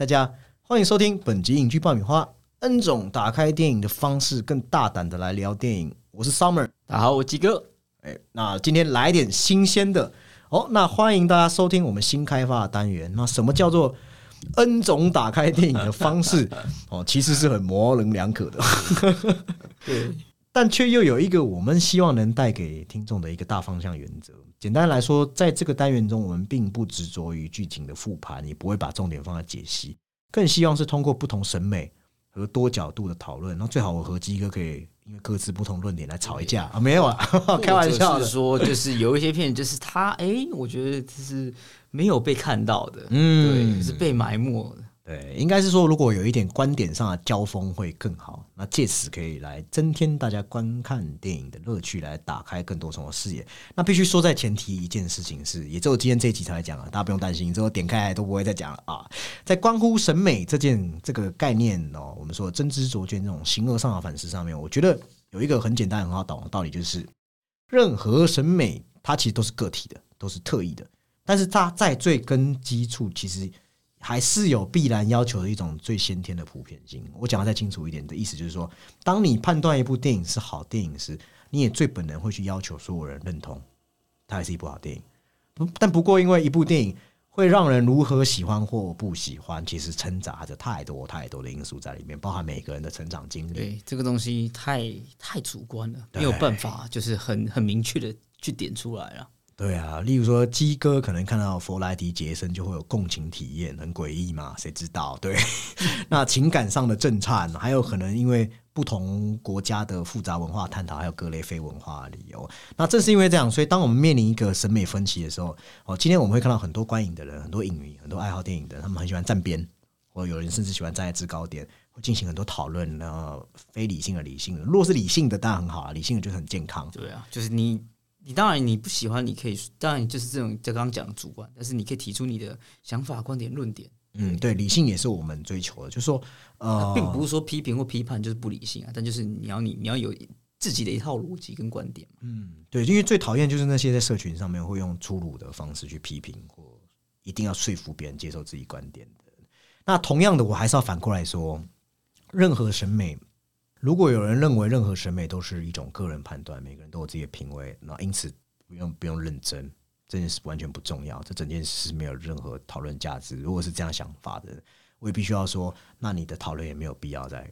大家欢迎收听本集影剧爆米花，N 种打开电影的方式，更大胆的来聊电影。我是 Summer，大家好，我鸡哥。哎，那今天来点新鲜的哦。那欢迎大家收听我们新开发的单元。那什么叫做 N 种打开电影的方式？哦，其实是很模棱两可的。对，但却又有一个我们希望能带给听众的一个大方向原则。简单来说，在这个单元中，我们并不执着于剧情的复盘，也不会把重点放在解析，更希望是通过不同审美和多角度的讨论。那最好我和鸡哥可以因为各自不同论点来吵一架啊？没有啊，开玩笑的。说就是有一些片，就是他哎，我觉得就是没有被看到的，嗯，对，是被埋没的。对，应该是说，如果有一点观点上的交锋会更好，那借此可以来增添大家观看电影的乐趣，来打开更多重的视野。那必须说在前提一件事情是，也只有今天这一集才来讲啊，大家不用担心，之后点开来都不会再讲了啊。在关乎审美这件这个概念哦，我们说真知灼见这种形而上的反思上面，我觉得有一个很简单很好懂的道理，就是任何审美它其实都是个体的，都是特异的，但是它在最根基处其实。还是有必然要求的一种最先天的普遍性。我讲的再清楚一点的意思就是说，当你判断一部电影是好电影时，你也最本能会去要求所有人认同它还是一部好电影。但不过，因为一部电影会让人如何喜欢或不喜欢，其实掺杂着太多太多的因素在里面，包含每个人的成长经历。对这个东西太太主观了，没有办法就是很很明确的去点出来了。对啊，例如说鸡哥可能看到弗莱迪杰森就会有共情体验，很诡异嘛？谁知道？对，那情感上的震颤，还有可能因为不同国家的复杂文化探讨，还有各类非文化理由。那正是因为这样，所以当我们面临一个审美分歧的时候，哦，今天我们会看到很多观影的人，很多影迷，很多爱好电影的，他们很喜欢站边，或有人甚至喜欢站在制高点，进行很多讨论。然后非理性的、理性的，如果是理性的，当然很好啊，理性的就是很健康。对啊，就是你。你当然你不喜欢，你可以当然就是这种就刚刚讲的主观，但是你可以提出你的想法、观点、论点。嗯，对，理性也是我们追求的，就是说，呃，并不是说批评或批判就是不理性啊，但就是你要你你要有自己的一套逻辑跟观点。嗯，对，因为最讨厌就是那些在社群上面会用粗鲁的方式去批评或一定要说服别人接受自己观点的。那同样的，我还是要反过来说，任何审美。如果有人认为任何审美都是一种个人判断，每个人都有自己的品味，那因此不用不用认真，这件事完全不重要，这整件事没有任何讨论价值。如果是这样想法的，我也必须要说，那你的讨论也没有必要在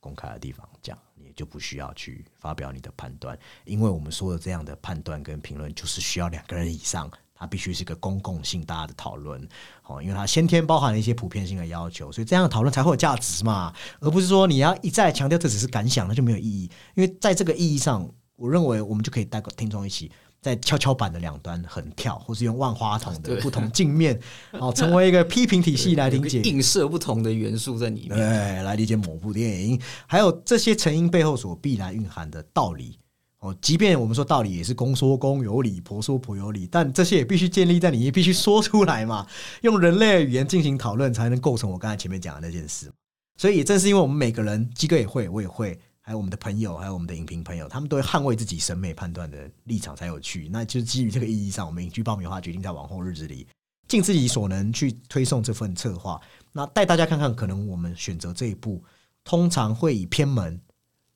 公开的地方讲，你就不需要去发表你的判断，因为我们说的这样的判断跟评论，就是需要两个人以上。它必须是一个公共性大家的讨论，哦，因为它先天包含了一些普遍性的要求，所以这样的讨论才会有价值嘛，而不是说你要一再强调这只是感想，那就没有意义。因为在这个意义上，我认为我们就可以带个听众一起在跷跷板的两端横跳，或是用万花筒的不同镜面，哦，成为一个批评体系来理解，映射不同的元素在里面，对，来理解某部电影，还有这些成因背后所必然蕴含的道理。哦，即便我们说道理也是公说公有理，婆说婆有理，但这些也必须建立在你也必须说出来嘛，用人类语言进行讨论，才能构成我刚才前面讲的那件事。所以也正是因为我们每个人，基哥也会，我也会，还有我们的朋友，还有我们的影评朋友，他们都会捍卫自己审美判断的立场才有趣。那就是基于这个意义上，我们影剧爆米花决定在往后日子里尽自己所能去推送这份策划，那带大家看看，可能我们选择这一步，通常会以偏门。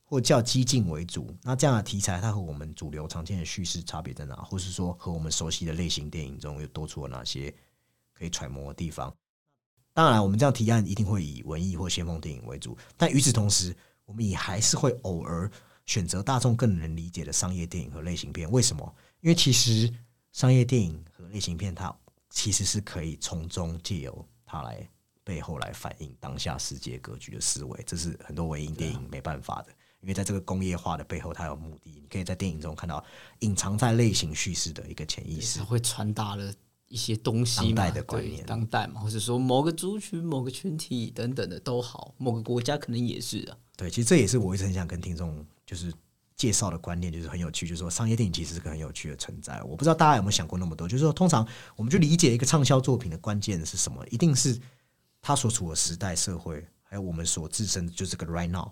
或较激进为主，那这样的题材，它和我们主流常见的叙事差别在哪？或是说，和我们熟悉的类型电影中又多出了哪些可以揣摩的地方？当然，我们这样提案一定会以文艺或先锋电影为主，但与此同时，我们也还是会偶尔选择大众更能理解的商业电影和类型片。为什么？因为其实商业电影和类型片，它其实是可以从中借由它来背后来反映当下世界格局的思维，这是很多文艺电影没办法的。因为在这个工业化的背后，它有目的。你可以在电影中看到隐藏在类型叙事的一个潜意识，会传达了一些东西。当代的观念，当代嘛，或者说某个族群、某个群体等等的都好，某个国家可能也是啊。对，其实这也是我一直很想跟听众就是介绍的观念，就是很有趣，就是说商业电影其实是个很有趣的存在。我不知道大家有没有想过那么多，就是说，通常我们去理解一个畅销作品的关键是什么？一定是它所处的时代、社会，还有我们所自身，就是个 right now。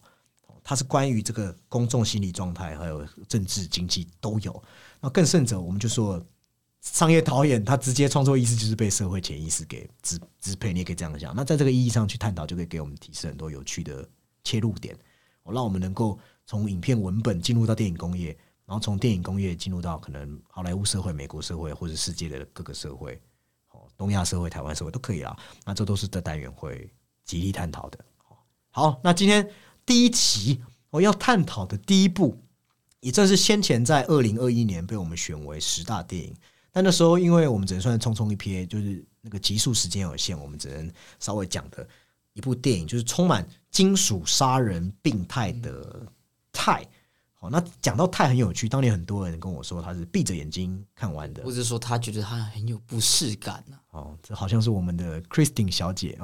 它是关于这个公众心理状态，还有政治经济都有。那更甚者，我们就说，商业导演他直接创作意识就是被社会潜意识给支支配，你也可以这样想。那在这个意义上去探讨，就可以给我们提示很多有趣的切入点，让我们能够从影片文本进入到电影工业，然后从电影工业进入到可能好莱坞社会、美国社会或者世界的各个社会，哦，东亚社会、台湾社会都可以啦。那这都是这单元会极力探讨的。好，那今天第一期我要探讨的第一部，也正是先前在二零二一年被我们选为十大电影。但那时候，因为我们只能算匆匆一瞥，就是那个集数时间有限，我们只能稍微讲的一部电影，就是充满金属杀人病态的泰。好，那讲到泰很有趣，当年很多人跟我说他是闭着眼睛看完的，或者说他觉得他很有不适感呢、哦，这好像是我们的 Christine 小姐，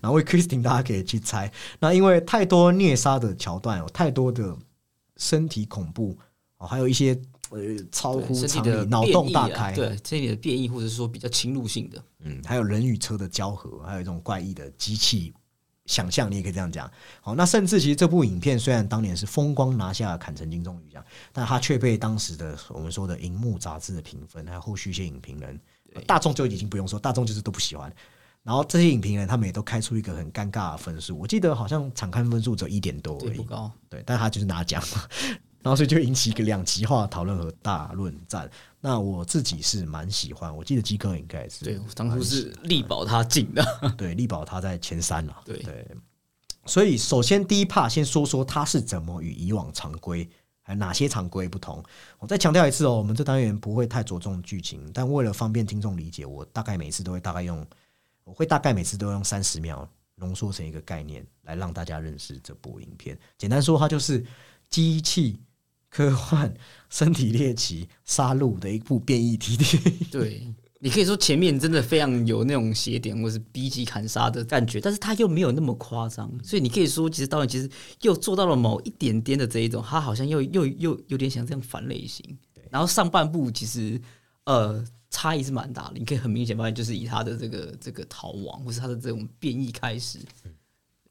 哪位 Christine 大家可以去猜。那因为太多虐杀的桥段，有太多的身体恐怖，哦，还有一些呃超乎常理的脑洞大开，对身体的变异，或者是说比较侵入性的，嗯，还有人与车的交合，还有一种怪异的机器想象，你也可以这样讲。好，那甚至其实这部影片虽然当年是风光拿下坎城金棕榈奖，但它却被当时的我们说的荧幕杂志的评分，还有后续一些影评人，大众就已经不用说，大众就是都不喜欢。然后这些影评人他们也都开出一个很尴尬的分数，我记得好像场刊分数只有一点多而对，已不，高。对，但他就是拿奖嘛，然后所以就引起一个两极化的讨论和大论战。那我自己是蛮喜欢，我记得基哥应该也是，对，我当初是力保他进的。对，力保他在前三了。对对所以首先第一 part 先说说他是怎么与以往常规还有哪些常规不同。我再强调一次哦，我们这单元不会太着重剧情，但为了方便听众理解，我大概每次都会大概用，我会大概每次都用三十秒浓缩成一个概念，来让大家认识这部影片。简单说，它就是机器。科幻、身体猎奇、杀戮的一部变异体电影，对你可以说前面真的非常有那种邪点或是 B 级砍杀的感觉，但是他又没有那么夸张，所以你可以说，其实导演其实又做到了某一点点的这一种，他好像又又又有点像这样反类型。然后上半部其实呃差异是蛮大的，你可以很明显发现，就是以他的这个这个逃亡或是他的这种变异开始。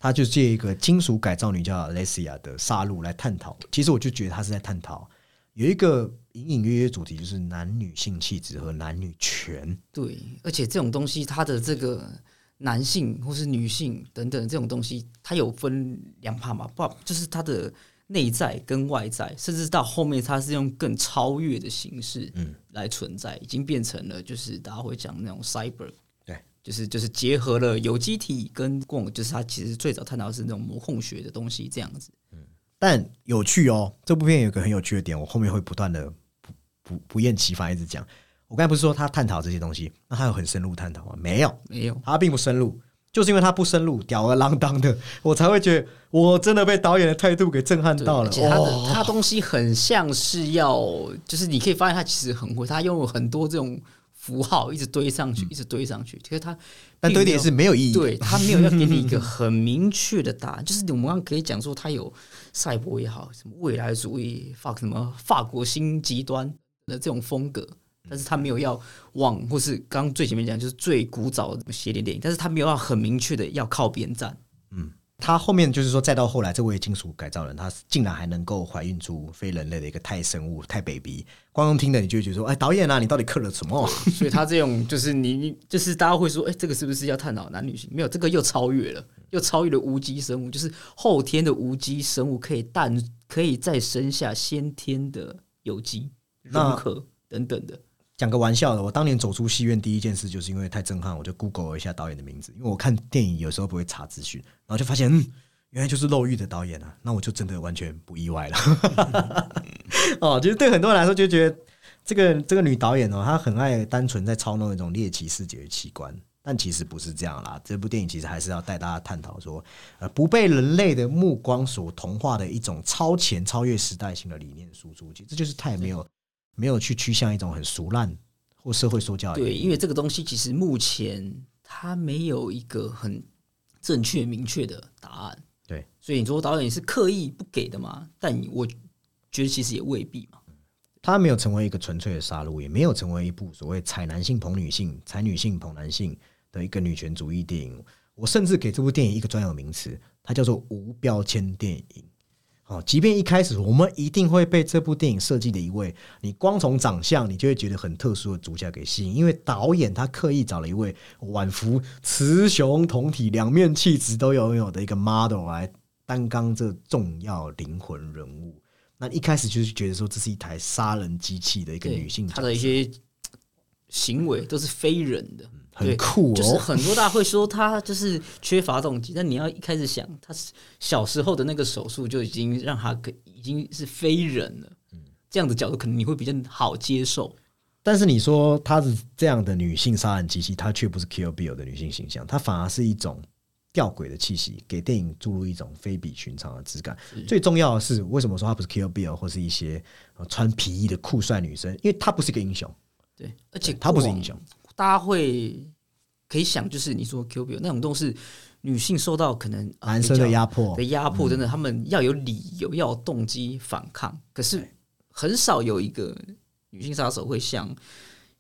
他就借一个金属改造女叫 Alessia 的杀戮来探讨。其实我就觉得他是在探讨有一个隐隐约约主题，就是男女性气质和男女权。对，而且这种东西，它的这个男性或是女性等等这种东西，它有分两派嘛，不就是它的内在跟外在，甚至到后面它是用更超越的形式，嗯，来存在，已经变成了就是大家会讲那种 cyber，对，就是就是结合了有机体跟共，就是它其实最早探讨的是那种模控学的东西这样子。但有趣哦，这部片有个很有趣的点，我后面会不断的不不不厌其烦一直讲。我刚才不是说他探讨这些东西，那他有很深入探讨吗？没有，没有，他并不深入，就是因为他不深入，吊儿郎当的，我才会觉得我真的被导演的态度给震撼到了。而且他的哦他东西很像是要，就是你可以发现他其实很会，他用了很多这种符号一直堆上去，一直堆上去，可是他嗯但堆叠是没有意义的。对他没有要给你一个很明确的答案，就是我们刚刚可以讲说他有赛博也好，什么未来主义、法什么法国新极端的这种风格。但是他没有要往，或是刚刚最前面讲，就是最古早的邪点电影，但是他没有要很明确的要靠边站，他后面就是说，再到后来，这位金属改造人，他竟然还能够怀孕出非人类的一个太生物、太 baby。光用听的，你就会觉得说，哎，导演啊，你到底刻了什么？所以他这种就是你你就是大家会说，哎、这个是不是要探讨男女性？没有，这个又超越了，又超越了无机生物，就是后天的无机生物可以诞，可以再生下先天的有机那融合等等的。讲个玩笑的，我当年走出戏院第一件事，就是因为太震撼，我就 Google 了一下导演的名字，因为我看电影有时候不会查资讯，然后就发现，嗯，原来就是漏狱的导演啊，那我就真的完全不意外了。哦，其实对很多人来说，就觉得这个这个女导演哦，她很爱单纯在操弄一种猎奇视觉的器官，但其实不是这样啦。这部电影其实还是要带大家探讨说，呃，不被人类的目光所同化的一种超前、超越时代性的理念输出。其实这就是太没有没有去趋向一种很俗烂或社会说教的对，因为这个东西其实目前它没有一个很正确明确的答案。对，所以你说导演是刻意不给的嘛？但我觉得其实也未必嘛。它没有成为一个纯粹的杀戮，也没有成为一部所谓踩男性捧女性、踩女性捧男性的一个女权主义电影。我甚至给这部电影一个专有名词，它叫做无标签电影。哦，即便一开始我们一定会被这部电影设计的一位，你光从长相你就会觉得很特殊的主角给吸引，因为导演他刻意找了一位宛服雌雄同体、两面气质都拥有的一个 model 来担纲这重要灵魂人物。那一开始就是觉得说这是一台杀人机器的一个女性，她的一些行为都是非人的，对很酷哦就是哦。很多大家会说他就是缺乏动机，但你要一开始想，他小时候的那个手术就已经让他可已经是非人了。嗯这样的角度可能你会比较好接受。但是你说她是这样的女性杀人机器，她却不是 Kill Bill 的女性形象，她反而是一种吊诡的气息，给电影注入一种非比寻常的质感。最重要的是，为什么说她不是 Kill Bill 或是一些呃穿皮衣的酷帅女生？因为她不是一个英雄，对，而且她不是英雄。大家会可以想，就是你说 Q B 那种都是女性受到可能呃男生的压迫的压迫，真的，他们要有理由，要有动机反抗。可是很少有一个女性杀手会像，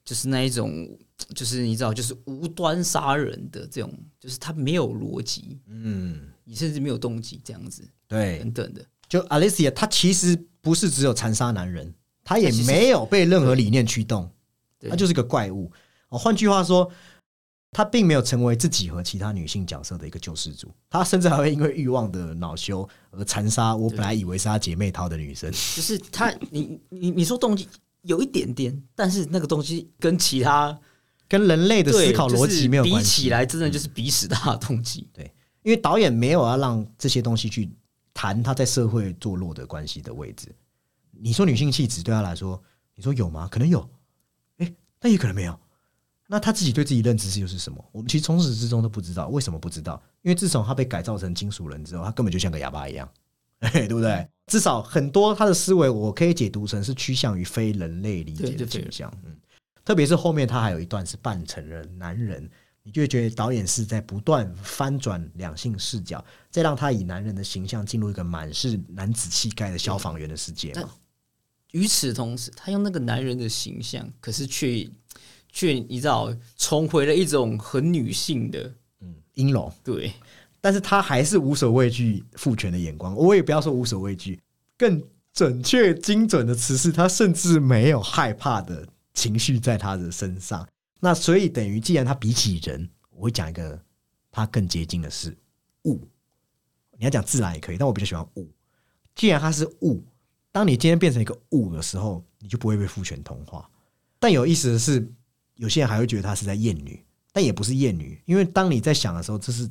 就是那一种，就是你知道，就是无端杀人的这种，就是他没有逻辑，嗯，你甚至没有动机这样子对，等等的。就 Alicia，她其实不是只有残杀男人，她也没有被任何理念驱动，对她就是个怪物。哦，换句话说，他并没有成为自己和其他女性角色的一个救世主，他甚至还会因为欲望的恼羞而残杀我本来以为是他姐妹淘的女生。就是他，你你你说动机有一点点，但是那个东西跟其他跟人类的思考逻辑没有就是。比起来，真的就是比死大的 动机。对因为导演没有要让这些东西去谈他在社会坐落的关系的位置。你说女性气质对他来说，你说有吗？可能有，哎，但也可能没有。那他自己对自己认知是又是什么？我们其实从始至终都不知道，为什么不知道？因为自从他被改造成金属人之后，他根本就像个哑巴一样，嘿 对不对？至少很多他的思维，我可以解读成是趋向于非人类理解的倾向。嗯，特别是后面他还有一段是半成人男人，你就会觉得导演是在不断翻转两性视角，再让他以男人的形象进入一个满是男子气概的消防员的世界嘛。与此同时，他用那个男人的形象，可是却却你知道，重回了一种很女性的嗯，阴柔，对但是他还是无所畏惧父权的眼光。我也不要说无所畏惧，更准确精准的词是，他甚至没有害怕的情绪在他的身上。那所以等于，既然他比起人，我会讲一个他更接近的是物。你要讲自然也可以，但我比较喜欢物。既然它是物，当你今天变成一个物的时候，你就不会被父权同化。但有意思的是，有些人还会觉得他是在厌女，但也不是厌女，因为当你在想的时候，这是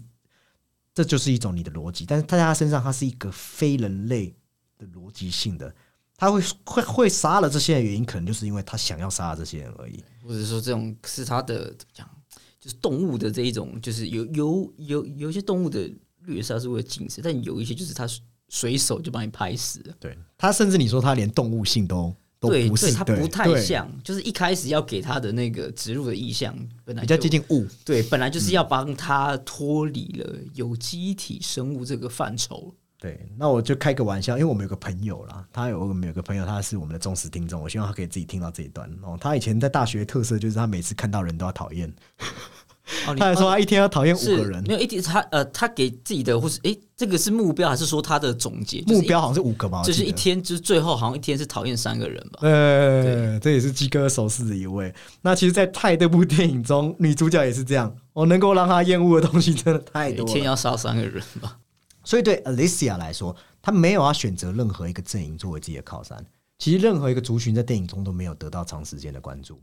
这就是一种你的逻辑，但是他在他身上，他是一个非人类的逻辑性的，他会会会杀了这些人，原因可能就是因为他想要杀了这些人而已。或者说这种是他的怎么讲，就是动物的这一种，就是有有有有些动物的掠杀是为了进食，但有一些就是他随手就把你拍死。对他，甚至你说他连动物性都都对不是，对，他对不太对像，就是一开始要给他的那个植入的意向，本来比较就接近物。对，本来就是要帮他脱离了有机体生物这个范畴。对，那我就开个玩笑，因为我们有个朋友啦，他有我们有个朋友，他是我们的忠实听众，我希望他可以自己听到这一段哦。他以前在大学特色就是他每次看到人都要讨厌，哦，他还说他一天要讨厌五个人没，有一点他呃，他给自己的或是诶，这个是目标还是说他的总结？就是目标好像是五个吧，就是一天，就是最后好像一天是讨厌三个人吧？呃，这也是鸡哥手势的一位。那其实，在《泰》这部电影中，女主角也是这样，我能够让她厌恶的东西真的太多一天。要杀三个人吧？所以对 Alicia 来说，她没有要选择任何一个阵营作为自己的靠山。其实，任何一个族群在电影中都没有得到长时间的关注。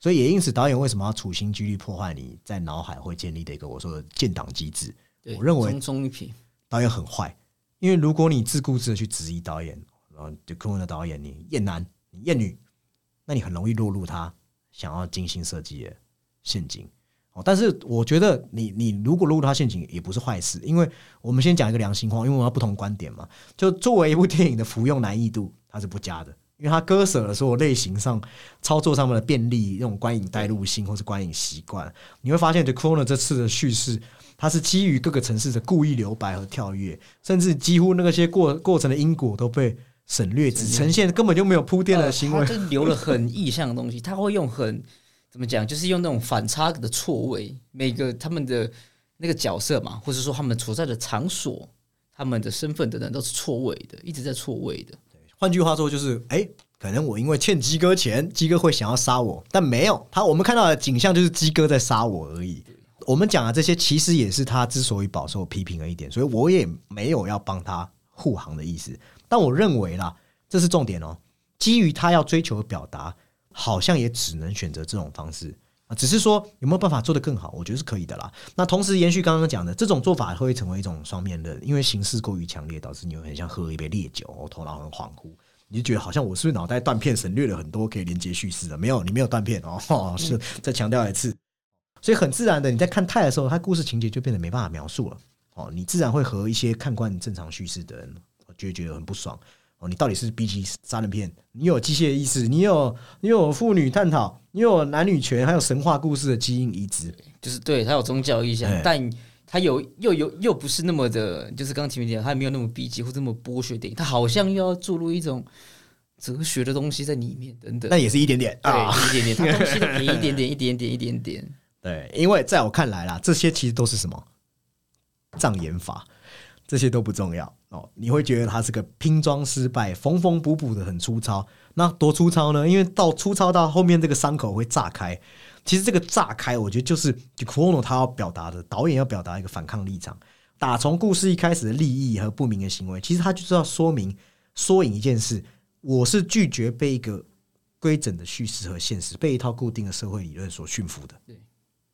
所以，也因此，导演为什么要处心积虑破坏你在脑海会建立的一个我说的建党机制？我认为匆匆一瞥，导演很坏，因为如果你自顾自的去质疑导演，然后就科文的导演你厌男、你厌女，那你很容易落入他想要精心设计的陷阱。哦，但是我觉得你你如果落入他陷阱也不是坏事，因为我们先讲一个良心话，因为我们要不同观点嘛。就作为一部电影的服用难易度，它是不佳的，因为它割舍了所有类型上操作上面的便利，那种观影带入性或是观影习惯。你会发现，The Corner 这次的叙事，它是基于各个城市的故意留白和跳跃，甚至几乎那些过过程的因果都被省略，只呈现根本就没有铺垫的行为呃。他就留了很意象的东西，他会用很怎么讲，就是用那种反差的错位，每个他们的那个角色嘛，或者说他们所在的场所，他们的身份等等都是错位的，一直在错位的。换句话说，就是哎、可能我因为欠鸡哥钱，鸡哥会想要杀我，但没有他，我们看到的景象就是鸡哥在杀我而已。我们讲的这些，其实也是他之所以饱受批评的一点，所以我也没有要帮他护航的意思。但我认为啦，这是重点哦。基于他要追求表达，好像也只能选择这种方式啊。只是说有没有办法做得更好，我觉得是可以的啦。那同时延续刚刚讲的，这种做法会成为一种双面刃，因为形式过于强烈，导致你会很像喝了一杯烈酒，哦头脑很恍惚。你就觉得好像我是不是脑袋断片，省略了很多可以连接叙事的？没有，你没有断片哦，是再强调一次。所以很自然的，你在看泰的时候，它故事情节就变得没办法描述了。哦，你自然会和一些看惯正常叙事的人，就会觉得很不爽。哦，你到底是 B 级杀人片？你有机械意识，你有你有妇女探讨，你有男女权，还有神话故事的基因移植。就是对他有宗教意向哎，但他有又有又不是那么的，就是刚刚前面讲，他没有那么 B 级或这么剥削电影，他好像又要注入一种哲学的东西在里面等等。那也是一点点啊。对，一点点，他东西一点点，一点点，一点点。对，因为在我看来啦，这些其实都是什么障眼法，这些都不重要哦。你会觉得它是个拼装失败，缝缝补补的很粗糙。那多粗糙呢？因为到粗糙到后面这个伤口会炸开。其实这个炸开，我觉得就是 d c o n o 他要表达的，导演要表达一个反抗立场。打从故事一开始的利益和不明的行为，其实他就是要说明、缩影一件事：我是拒绝被一个规整的叙事和现实，被一套固定的社会理论所驯服的。对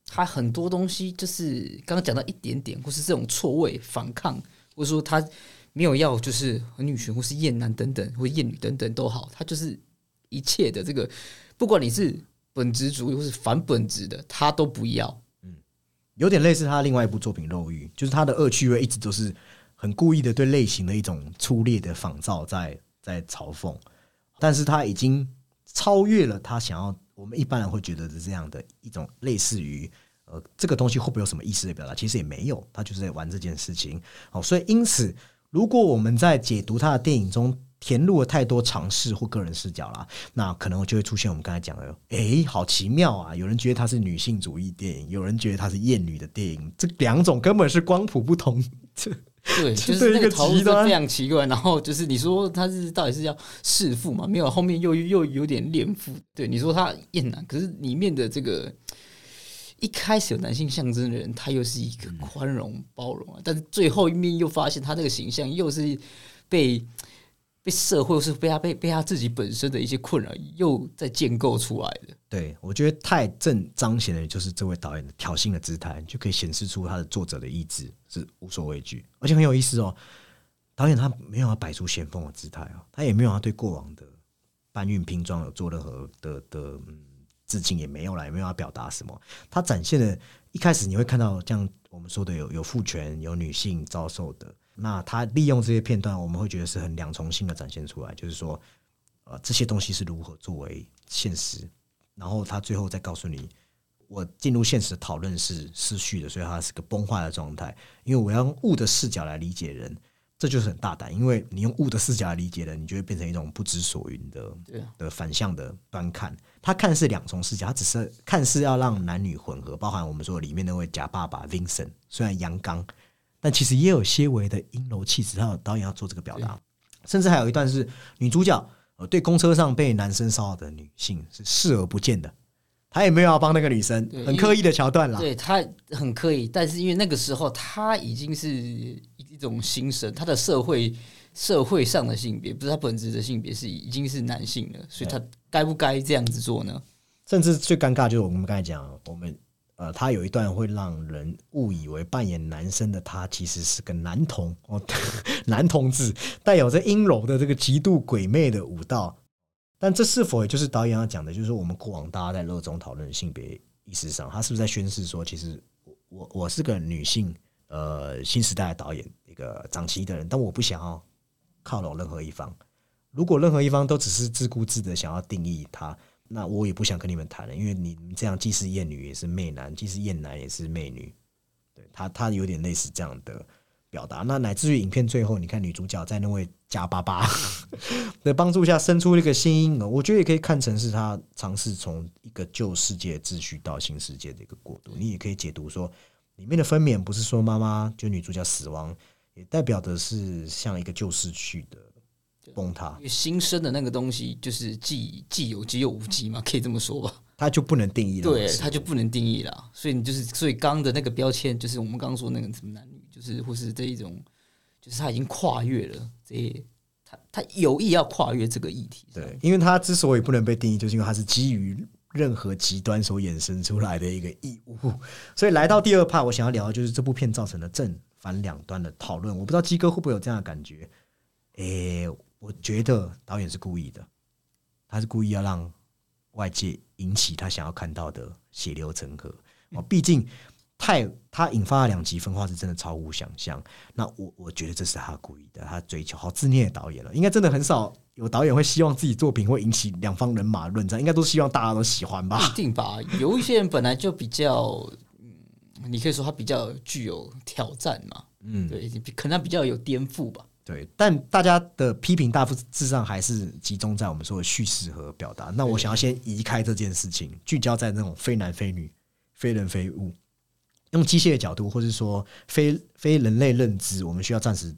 他很多东西就是刚刚讲到一点点，或是这种错位反抗，或者说他没有要就是很女权或是厌男等等，或厌女等等都好，他就是一切的这个，不管你是本质主义或是反本质的，他都不要。嗯有点类似他另外一部作品《肉欲》，就是他的恶趣味一直都是很故意的对类型的一种粗劣的仿造在，在嘲讽，但是他已经超越了他想要我们一般人会觉得的这样的一种类似于呃这个东西会不会有什么意思的表达，其实也没有，他就是在玩这件事情。好，所以因此，如果我们在解读他的电影中填入了太多尝试或个人视角啦，那可能就会出现我们刚才讲的，诶，好奇妙啊！有人觉得它是女性主义电影，有人觉得它是厌女的电影，这两种根本是光谱不同。这对，就是那个极端非常奇怪。然后就是你说他是到底是要弑父嘛？没有，后面又又有点恋父。对，你说他厌男，可是里面的这个一开始有男性象征的人，他又是一个宽容包容啊，但是最后一面又发现他那个形象又是被被社会是被他被被他自己本身的一些困扰又在建构出来的。对我觉得太正彰显的就是这位导演的挑衅的姿态，就可以显示出他的作者的意志是无所畏惧，而且很有意思哦。导演他没有要摆出先锋的姿态哦，他也没有要对过往的搬运拼装有做任何的的嗯致敬，也没有啦，也没有要表达什么。他展现的一开始你会看到像我们说的有有父权有女性遭受的，那他利用这些片段，我们会觉得是很两重性的展现出来，就是说呃这些东西是如何作为现实，然后他最后再告诉你。我进入现实的讨论是失序的，所以它是个崩坏的状态。因为我要用物的视角来理解人，这就是很大胆。因为你用物的视角来理解人，你就会变成一种不知所云的的反向的观看。他看似两重视角，他只是看似要让男女混合，包含我们说里面那位假爸爸 Vincent，虽然阳刚，但其实也有些微的阴柔气质。他有导演要做这个表达，甚至还有一段是女主角呃对公车上被男生骚扰的女性是视而不见的。他也没有要帮那个女生，很刻意的桥段啦。对他很刻意，但是因为那个时候他已经是一种新生，他的社会社会上的性别不是他本质的性别是已经是男性了，所以他该不该这样子做呢？甚至最尴尬就是我们刚才讲，我们呃，他有一段会让人误以为扮演男生的他其实是个男同哦，男同志，带有着阴柔的这个极度鬼魅的舞蹈。但这是否也就是导演要讲的？就是我们过往大家在热衷讨论性别意识上，他是不是在宣示说，其实我我我是个女性呃新时代的导演，一个长期的人，但我不想要靠拢任何一方。如果任何一方都只是自顾自的想要定义他，那我也不想跟你们谈了，因为你这样既是厌女也是媚男，既是厌男也是媚女。对他，他有点类似这样的表达。那乃至于影片最后，你看女主角在那位假爸爸的帮助下生出一个新婴儿，我觉得也可以看成是他尝试从一个旧世界秩序到新世界的一个过渡。你也可以解读说，里面的分娩不是说妈妈就女主角死亡，也代表的是像一个旧市区的崩塌因，为新生的那个东西就是既既有即有无机嘛，可以这么说吧？它就不能定义了。对，它就不能定义了。所以你就是，所以刚刚的那个标签，就是我们刚刚说那个什么男女，就是或是这一种，就是他已经跨越了这些，他他有意要跨越这个议题。对，因为它之所以不能被定义，就是因为它是基于任何极端所衍生出来的一个义务。所以来到第二 part，我想要聊的就是这部片造成的正反两端的讨论。我不知道鸡哥会不会有这样的感觉？诶、我觉得导演是故意的，他是故意要让外界引起他想要看到的血流成河。哦，毕竟太他引发了两极分化是真的超乎想象。那我我觉得这是他故意的，他追求好自虐的导演了，应该真的很少有导演会希望自己作品会引起两方人马论战，应该都希望大家都喜欢吧不一？定吧？有一些人本来就比较，嗯，你可以说它比较具有挑战嘛，嗯，对，可能他比较有颠覆吧。对，但大家的批评大致上还是集中在我们说的叙事和表达。那我想要先移开这件事情，聚焦在那种非男非女、非人非物，用机械的角度，或是说非非人类认知，我们需要暂时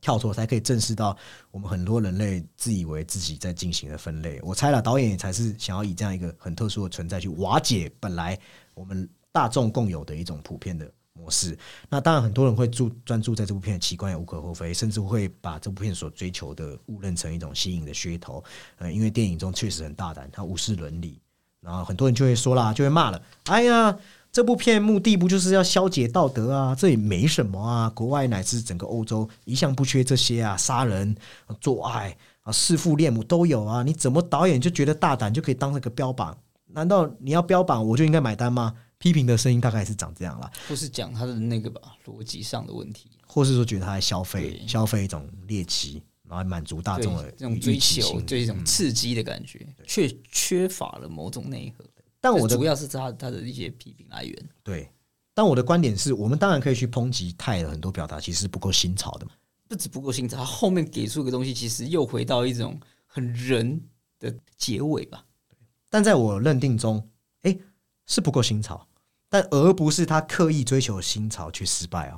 跳脱，才可以正视到我们很多人类自以为自己在进行的分类。我猜了，导演也才是想要以这样一个很特殊的存在去瓦解本来我们大众共有的一种普遍的模式。那当然，很多人会注专注在这部片的奇观也无可厚非，甚至会把这部片所追求的误认成一种新颖的噱头。呃，因为电影中确实很大胆，它无视伦理，然后很多人就会说啦，就会骂了，哎呀。这部片目的不就是要消解道德啊？这也没什么啊！国外乃至整个欧洲一向不缺这些啊，杀人、做爱啊、弑父恋母都有啊！你怎么导演就觉得大胆就可以当那个标榜？难道你要标榜我就应该买单吗？批评的声音大概是长这样啦，或是讲他的那个吧，逻辑上的问题，或是说觉得他在消费消费一种猎奇，然后满足大众的这种追求，这种刺激的感觉，却缺乏了某种内核。但我的主要是他他的一些批评来源。对，但我的观点是我们当然可以去抨击泰的很多表达其实不够新潮的嘛。不只不够新潮，他后面给出一个东西，其实又回到一种很人的结尾吧。但在我认定中，哎，是不够新潮，但而不是他刻意追求新潮却失败哦。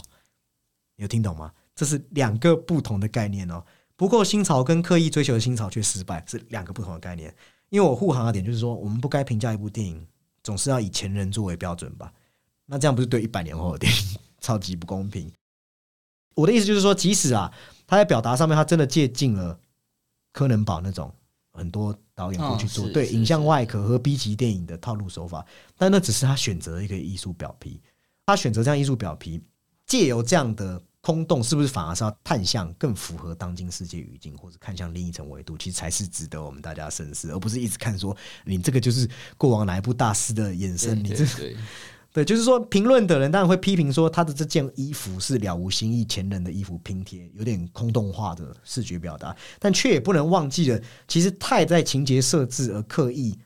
有听懂吗？这是两个不同的概念哦。不够新潮跟刻意追求新潮却失败是两个不同的概念。因为我护航的点就是说，我们不该评价一部电影总是要以前人作为标准吧？那这样不是对一百年后的电影 超级不公平？我的意思就是说，即使啊，他在表达上面他真的借鉴了柯南堡那种很多导演过去做、对影像外壳和 B 级电影的套路手法，但那只是他选择一个艺术表皮，他选择这样艺术表皮，借由这样的空洞，是不是反而是要探向更符合当今世界语境，或者看向另一层维度，其实才是值得我们大家深思，而不是一直看说你这个就是过往哪一部大师的衍生，你这对就是说，评论的人当然会批评说，他的这件衣服是了无新意前人的衣服拼贴，有点空洞化的视觉表达，但却也不能忘记了，其实太在情节设置而刻意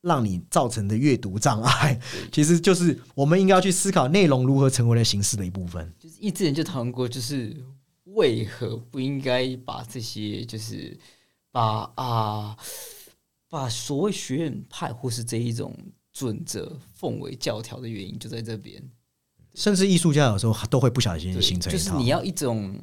让你造成的阅读障碍，其实就是我们应该要去思考内容如何成为了形式的一部分。就是一之前就讨论过，就是为何不应该把这些，就是把啊，把所谓学院派或是这一种准则奉为教条的原因就在这边。甚至艺术家有时候都会不小心，形成就是你要一种，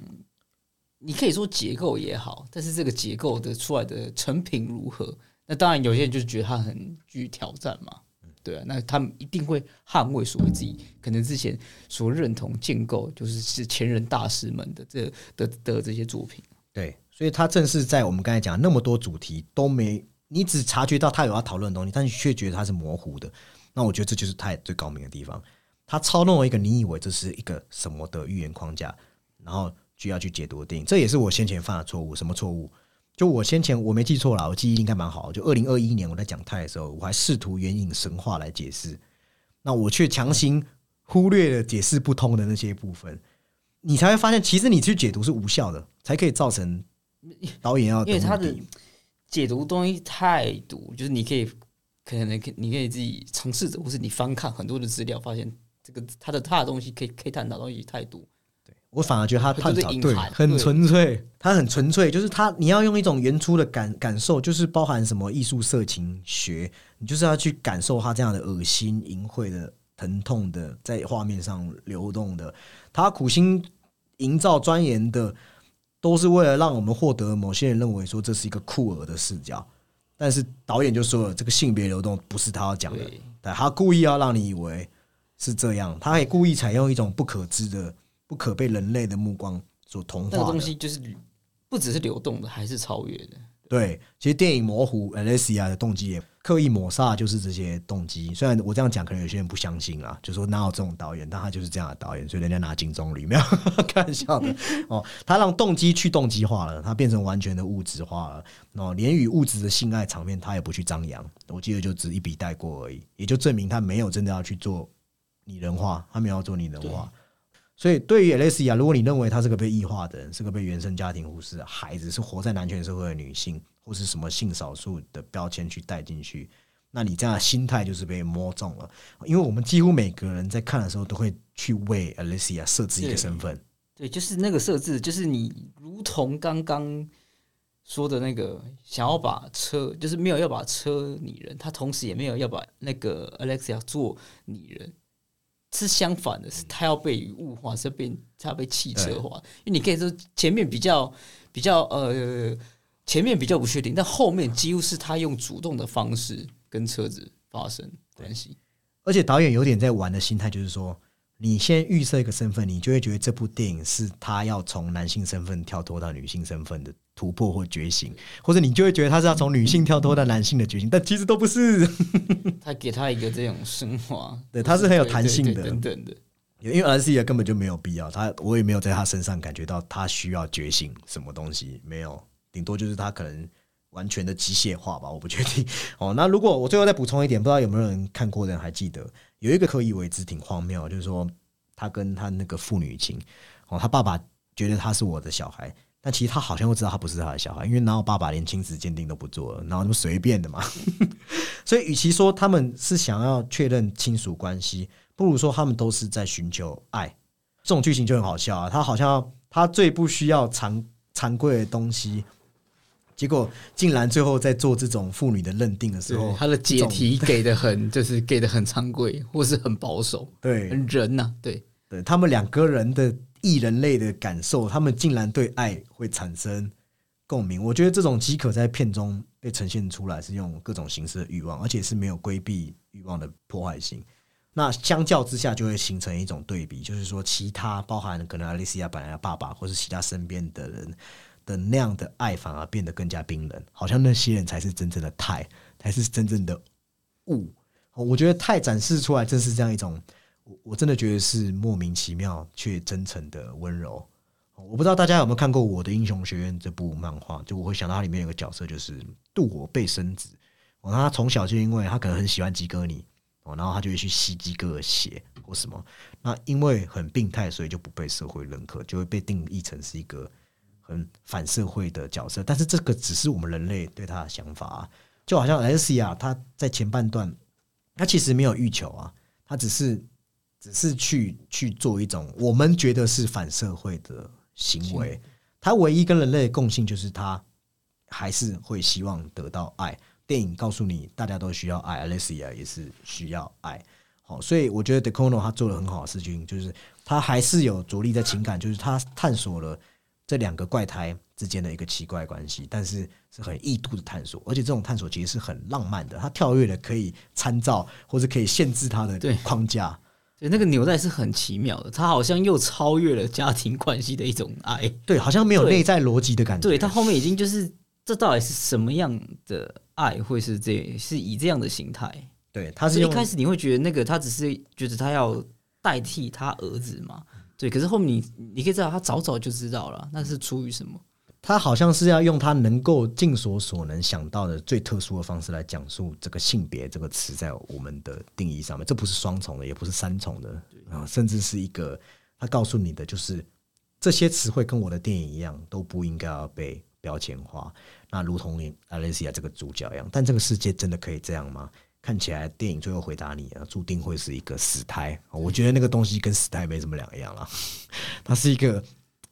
你可以说结构也好，但是这个结构的出来的成品如何？那当然有些人就是觉得它很具挑战嘛，对啊，那他们一定会捍卫所谓自己可能之前所认同建构，就是是前人大师们的这的的这些作品。对，所以他正是在我们刚才讲那么多主题都没，你只察觉到他有要讨论的东西，但是却觉得他是模糊的。那我觉得这就是他最高明的地方。他操弄了一个你以为这是一个什么的预言框架，然后就要去解读的电影，这也是我先前犯的错误。什么错误？就我先前我没记错啦，我记忆应该蛮好。就二零二一年我在讲泰的时候，我还试图援引神话来解释，那我却强行忽略了解释不通的那些部分。你才会发现，其实你去解读是无效的，才可以造成导演要因为他的解读东西太多，就是你可以可能可你可以自己尝试着，或是你翻看很多的资料，发现这个他的他的东西可以可以探讨的东西太多。我反而觉得他探讨对很纯粹，他很纯粹，就是他你要用一种原初的感感受，就是包含什么艺术色情学，你就是要去感受他这样的恶心、淫秽的、疼痛的在画面上流动的，他苦心营造钻研的，都是为了让我们获得某些人认为说这是一个酷儿的视角。但是导演就说了，这个性别流动不是他要讲的，他故意要让你以为是这样，他也故意采用一种不可知的、不可被人类的目光所同那个化的东西就是不只是流动的，还是超越的。对，其实电影模糊 Alessia 的动机也刻意抹杀，就是这些动机。虽然我这样讲，可能有些人不相信啊，就说哪有这种导演，但他就是这样的导演，所以人家拿金棕榈没有 开玩笑的哦。他让动机去动机化了，他变成完全的物质化了。哦，连与物质的性爱场面他也不去张扬，我记得就只一笔带过而已，也就证明他没有真的要去做拟人化，他没有要做拟人化。所以，对于 Alessia，如果你认为她是个被异化的人，是个被原生家庭忽视的孩子，是活在男权社会的女性，或是什么性少数的标签去带进去，那你这样的心态就是被摸中了。因为我们几乎每个人在看的时候，都会去为 Alessia 设置一个身份。对，就是那个设置，就是你如同刚刚说的那个，想要把车，就是没有要把车拟人，他同时也没有要把那个 Alexia 做拟人，是相反的，是他要被物化，是被他要被汽车化。因为你可以说前面比较比较呃，前面比较不确定，但后面几乎是他用主动的方式跟车子发生关系。而且导演有点在玩的心态，就是说，你先预设一个身份，你就会觉得这部电影是他要从男性身份跳脱到女性身份的突破或觉醒，或者你就会觉得他是要从女性跳脱到男性的觉醒，但其实都不是。他给他一个这种升华，对他是很有弹性的等等的。因为 R C 根本就没有必要，他我也没有在他身上感觉到他需要觉醒什么东西，没有，顶多就是他可能完全的机械化吧，我不确定。哦，那如果我最后再补充一点，不知道有没有人看过的人还记得，有一个可以为之挺荒谬，就是说他跟他那个父女情，哦，他爸爸觉得他是我的小孩。但其实他好像会知道他不是他的小孩，因为哪有爸爸连亲子鉴定都不做了，然后那么随便的嘛。所以，与其说他们是想要确认亲属关系，不如说他们都是在寻求爱。这种剧情就很好笑啊！他好像他最不需要常常规的东西，结果竟然最后在做这种妇女的认定的时候，他的解题给的很，就是给的很常规，或是很保守，对很人呐、对，对他们两个人的异人类的感受，他们竟然对爱会产生共鸣。我觉得这种饥渴在片中被呈现出来，是用各种形式的欲望，而且是没有规避欲望的破坏性。那相较之下，就会形成一种对比，就是说，其他包含可能阿丽西亚本来的爸爸，或是其他身边的人的那样的爱，反而变得更加冰冷，好像那些人才是真正的太，才是真正的物。我觉得太展示出来，正是这样一种，我我真的觉得是莫名其妙却真诚的温柔。我不知道大家有没有看过《我的英雄学院》这部漫画，就我会想到它里面有个角色就是渡我背生子。哦，他从小就因为他可能很喜欢吉哥尼，哦，然后他就会去吸鸡哥的血或什么。那因为很病态，所以就不被社会认可，就会被定义成是一个很反社会的角色。但是这个只是我们人类对他的想法、啊，就好像 S 亚他在前半段，他其实没有欲求啊，他只是只是去去做一种我们觉得是反社会的行为。他唯一跟人类的共性就是他还是会希望得到爱。电影告诉你，大家都需要爱，Alessia 也是需要爱。好，所以我觉得 Decono 他做了很好的事情，就是他还是有着力在情感，就是他探索了这两个怪胎之间的一个奇怪关系，但是是很异度的探索，而且这种探索其实是很浪漫的，他跳跃的可以参照或者可以限制他的框架。对，那个纽带是很奇妙的，他好像又超越了家庭关系的一种爱。对，好像没有内在逻辑的感觉。对他后面已经就是，这到底是什么样的爱，会是这是以这样的形态？对，他是一开始你会觉得那个他只是觉得他要代替他儿子嘛？对，可是后面你你可以知道，他早早就知道了，那是出于什么？他好像是要用他能够尽所所能想到的最特殊的方式来讲述这个性别这个词在我们的定义上面，这不是双重的，也不是三重的啊，甚至是一个他告诉你的就是这些词汇跟我的电影一样，都不应该要被标签化。那如同 Alessia 这个主角一样，但这个世界真的可以这样吗？看起来电影最后回答你啊，注定会是一个死胎。我觉得那个东西跟死胎没什么两样了，它是一个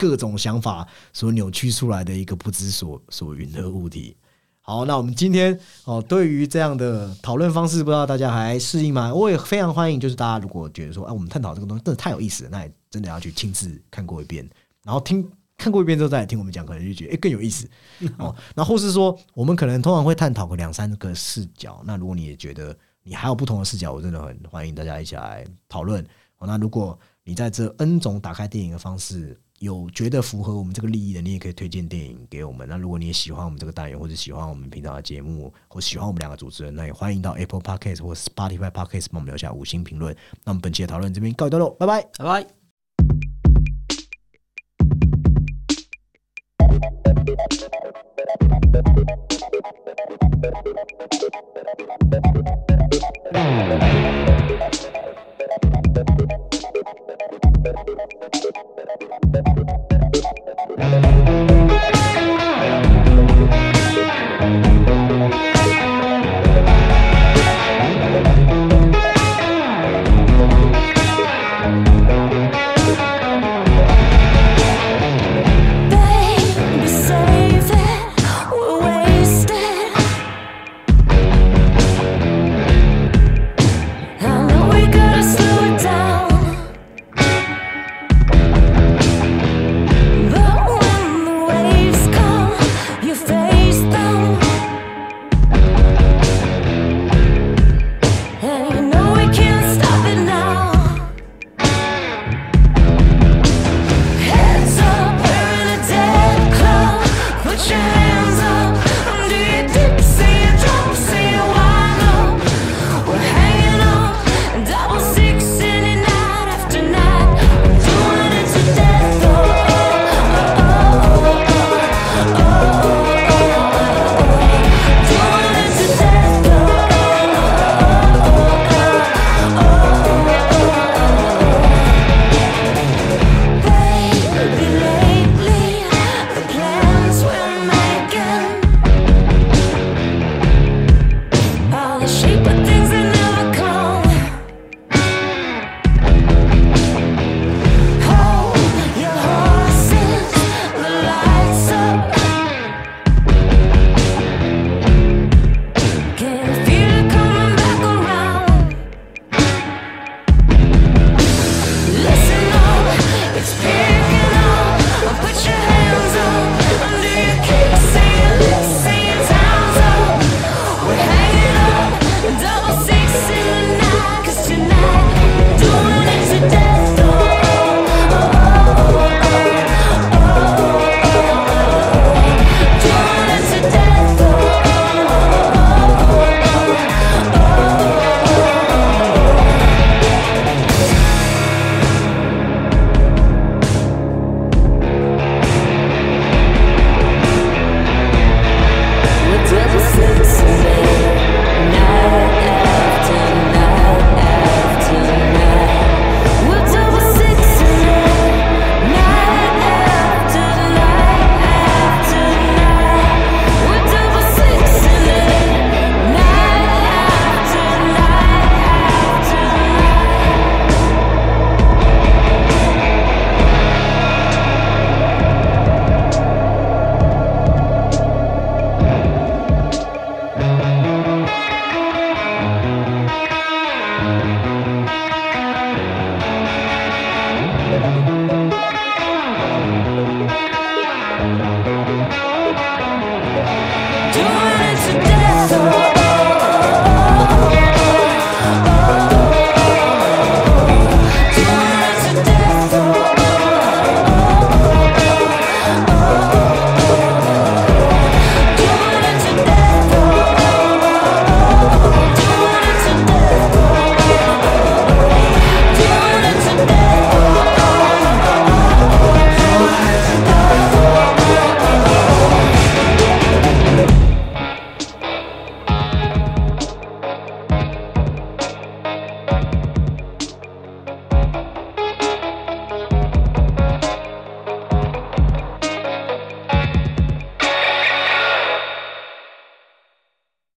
各种想法所扭曲出来的一个不知所所云的物体。好，那我们今天哦，对于这样的讨论方式，不知道大家还适应吗？我也非常欢迎，就是大家如果觉得说，哎、我们探讨这个东西真的太有意思了，那也真的要去亲自看过一遍然后听看过一遍之后再来听我们讲，可能就觉得诶更有意思 哦。那或是说，我们可能通常会探讨个两三个视角。那如果你也觉得你还有不同的视角，我真的很欢迎大家一起来讨论。哦，那如果你在这 N 种打开电影的方式有觉得符合我们这个利益的，你也可以推荐电影给我们。那如果你也喜欢我们这个单元，或者喜欢我们平常的节目，或喜欢我们两个主持人，那也欢迎到 Apple Podcast 或 Spotify Podcast 帮我们留下五星评论。那我们本期的讨论这边告一段落，拜拜。拜拜。